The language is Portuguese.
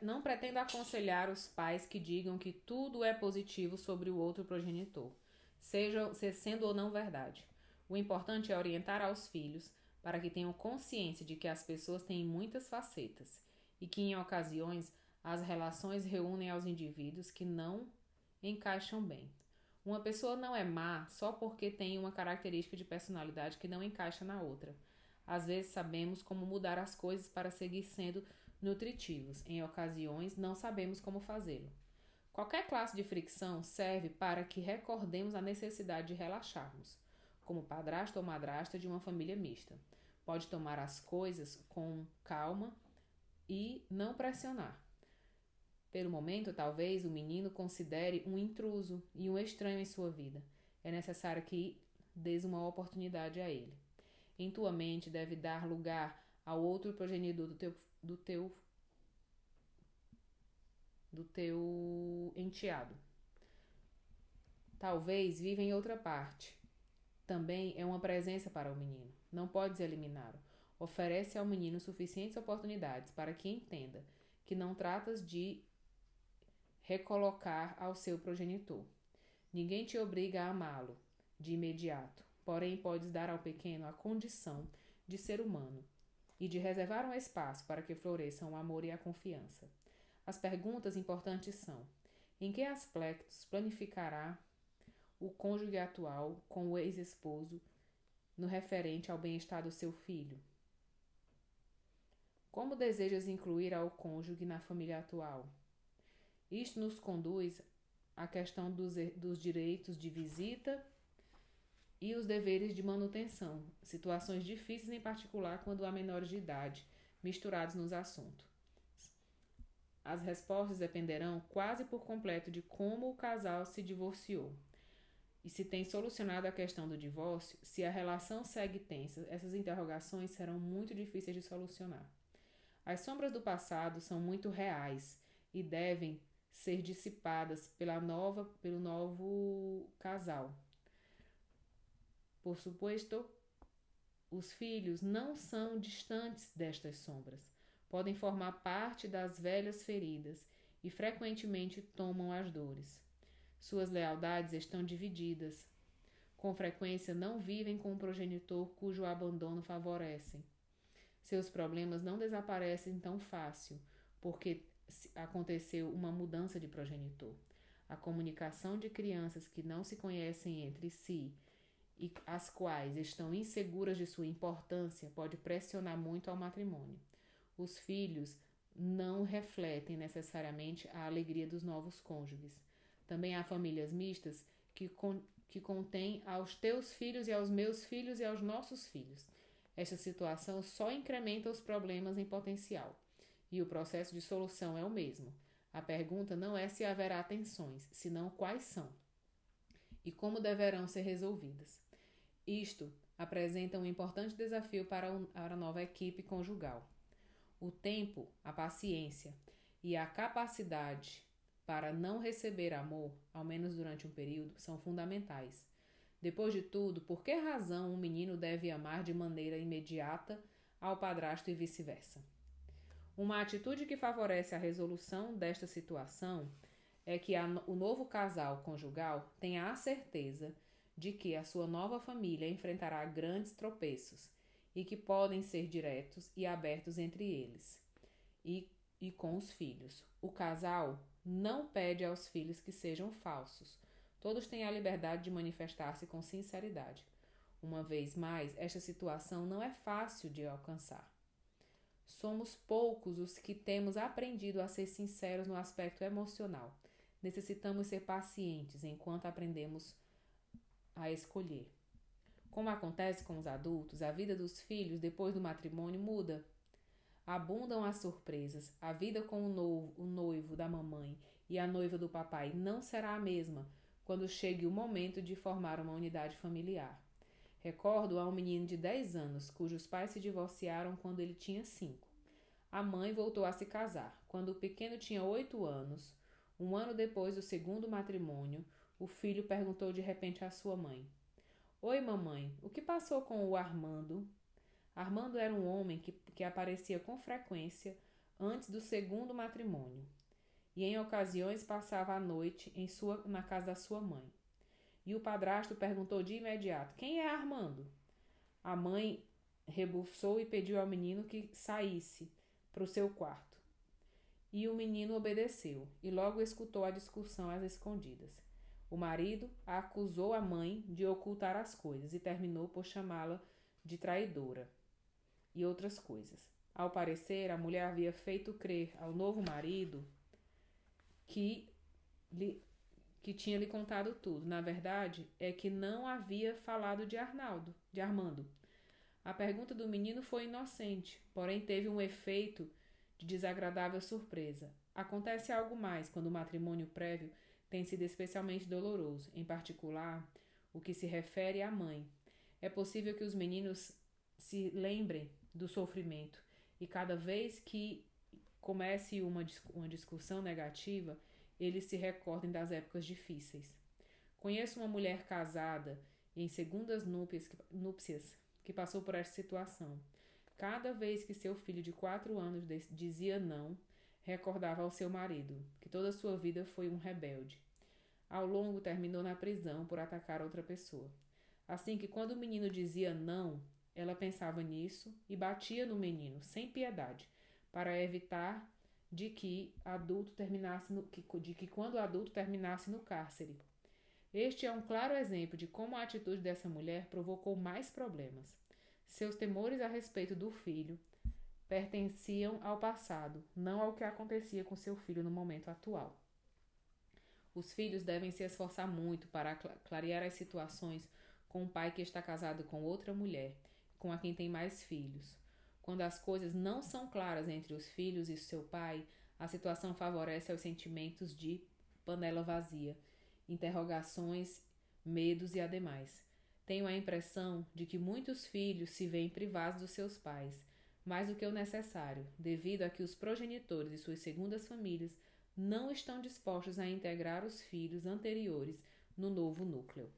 Não, pretendo aconselhar os pais que digam que tudo é positivo sobre o outro progenitor, seja sendo ou não verdade. O importante é orientar aos filhos para que tenham consciência de que as pessoas têm muitas facetas e que, em ocasiões, as relações reúnem aos indivíduos que não encaixam bem. Uma pessoa não é má só porque tem uma característica de personalidade que não encaixa na outra. Às vezes sabemos como mudar as coisas para seguir sendo nutritivos. Em ocasiões, não sabemos como fazê-lo. Qualquer classe de fricção serve para que recordemos a necessidade de relaxarmos, como padrasto ou madrasta de uma família mista. Pode tomar as coisas com calma e não pressionar. Pelo momento, talvez o menino considere um intruso e um estranho em sua vida. É necessário que des uma oportunidade a ele. Em tua mente deve dar lugar ao outro progenitor do teu, do teu do teu enteado. Talvez viva em outra parte. Também é uma presença para o menino. Não podes eliminá-lo. Oferece ao menino suficientes oportunidades para que entenda que não tratas de recolocar ao seu progenitor. Ninguém te obriga a amá-lo de imediato, porém podes dar ao pequeno a condição de ser humano e de reservar um espaço para que floresçam o amor e a confiança. As perguntas importantes são: em que aspectos planificará o cônjuge atual com o ex-esposo no referente ao bem-estar do seu filho? Como desejas incluir ao cônjuge na família atual? Isto nos conduz à questão dos, dos direitos de visita e os deveres de manutenção, situações difíceis em particular quando há menores de idade misturados nos assuntos. As respostas dependerão quase por completo de como o casal se divorciou e se tem solucionado a questão do divórcio. Se a relação segue tensa, essas interrogações serão muito difíceis de solucionar. As sombras do passado são muito reais e devem ser dissipadas pela nova, pelo novo casal. Por suposto, os filhos não são distantes destas sombras. Podem formar parte das velhas feridas e frequentemente tomam as dores. Suas lealdades estão divididas. Com frequência não vivem com o progenitor cujo abandono favorecem. Seus problemas não desaparecem tão fácil, porque aconteceu uma mudança de progenitor. A comunicação de crianças que não se conhecem entre si e as quais estão inseguras de sua importância pode pressionar muito ao matrimônio. Os filhos não refletem necessariamente a alegria dos novos cônjuges. Também há famílias mistas que, con que contêm aos teus filhos e aos meus filhos e aos nossos filhos. Esta situação só incrementa os problemas em potencial e o processo de solução é o mesmo. A pergunta não é se haverá tensões, senão quais são e como deverão ser resolvidas. Isto apresenta um importante desafio para a nova equipe conjugal. O tempo, a paciência e a capacidade para não receber amor, ao menos durante um período, são fundamentais. Depois de tudo, por que razão um menino deve amar de maneira imediata ao padrasto e vice-versa? Uma atitude que favorece a resolução desta situação é que a, o novo casal conjugal tenha a certeza de que a sua nova família enfrentará grandes tropeços e que podem ser diretos e abertos entre eles e, e com os filhos. O casal não pede aos filhos que sejam falsos. Todos têm a liberdade de manifestar-se com sinceridade. Uma vez mais, esta situação não é fácil de alcançar. Somos poucos os que temos aprendido a ser sinceros no aspecto emocional. Necessitamos ser pacientes enquanto aprendemos a escolher. Como acontece com os adultos, a vida dos filhos depois do matrimônio muda. Abundam as surpresas. A vida com o, novo, o noivo da mamãe e a noiva do papai não será a mesma quando chegue o momento de formar uma unidade familiar. Recordo a um menino de 10 anos cujos pais se divorciaram quando ele tinha 5. A mãe voltou a se casar. Quando o pequeno tinha 8 anos, um ano depois do segundo matrimônio, o filho perguntou de repente à sua mãe: Oi, mamãe, o que passou com o Armando? Armando era um homem que, que aparecia com frequência antes do segundo matrimônio, e em ocasiões passava a noite em sua, na casa da sua mãe. E o padrasto perguntou de imediato: Quem é Armando? A mãe rebuçou e pediu ao menino que saísse para o seu quarto. E o menino obedeceu, e logo escutou a discussão às escondidas. O marido acusou a mãe de ocultar as coisas e terminou por chamá-la de traidora e outras coisas. Ao parecer, a mulher havia feito crer ao novo marido que, lhe, que tinha lhe contado tudo. Na verdade, é que não havia falado de Arnaldo, de Armando. A pergunta do menino foi inocente, porém teve um efeito de desagradável surpresa. Acontece algo mais quando o matrimônio prévio tem sido especialmente doloroso, em particular o que se refere à mãe. É possível que os meninos se lembrem do sofrimento e cada vez que comece uma, uma discussão negativa, eles se recordem das épocas difíceis. Conheço uma mulher casada em segundas núpcias, que passou por essa situação. Cada vez que seu filho de quatro anos dizia não, recordava ao seu marido que toda a sua vida foi um rebelde. Ao longo, terminou na prisão por atacar outra pessoa. Assim que, quando o menino dizia não, ela pensava nisso e batia no menino, sem piedade, para evitar de que adulto terminasse no, de que quando o adulto terminasse no cárcere. Este é um claro exemplo de como a atitude dessa mulher provocou mais problemas. Seus temores a respeito do filho pertenciam ao passado, não ao que acontecia com seu filho no momento atual. Os filhos devem se esforçar muito para clarear as situações com o pai que está casado com outra mulher com a quem tem mais filhos. Quando as coisas não são claras entre os filhos e seu pai, a situação favorece aos sentimentos de panela vazia, interrogações, medos e ademais. Tenho a impressão de que muitos filhos se veem privados dos seus pais, mais do que o necessário, devido a que os progenitores e suas segundas famílias não estão dispostos a integrar os filhos anteriores no novo núcleo.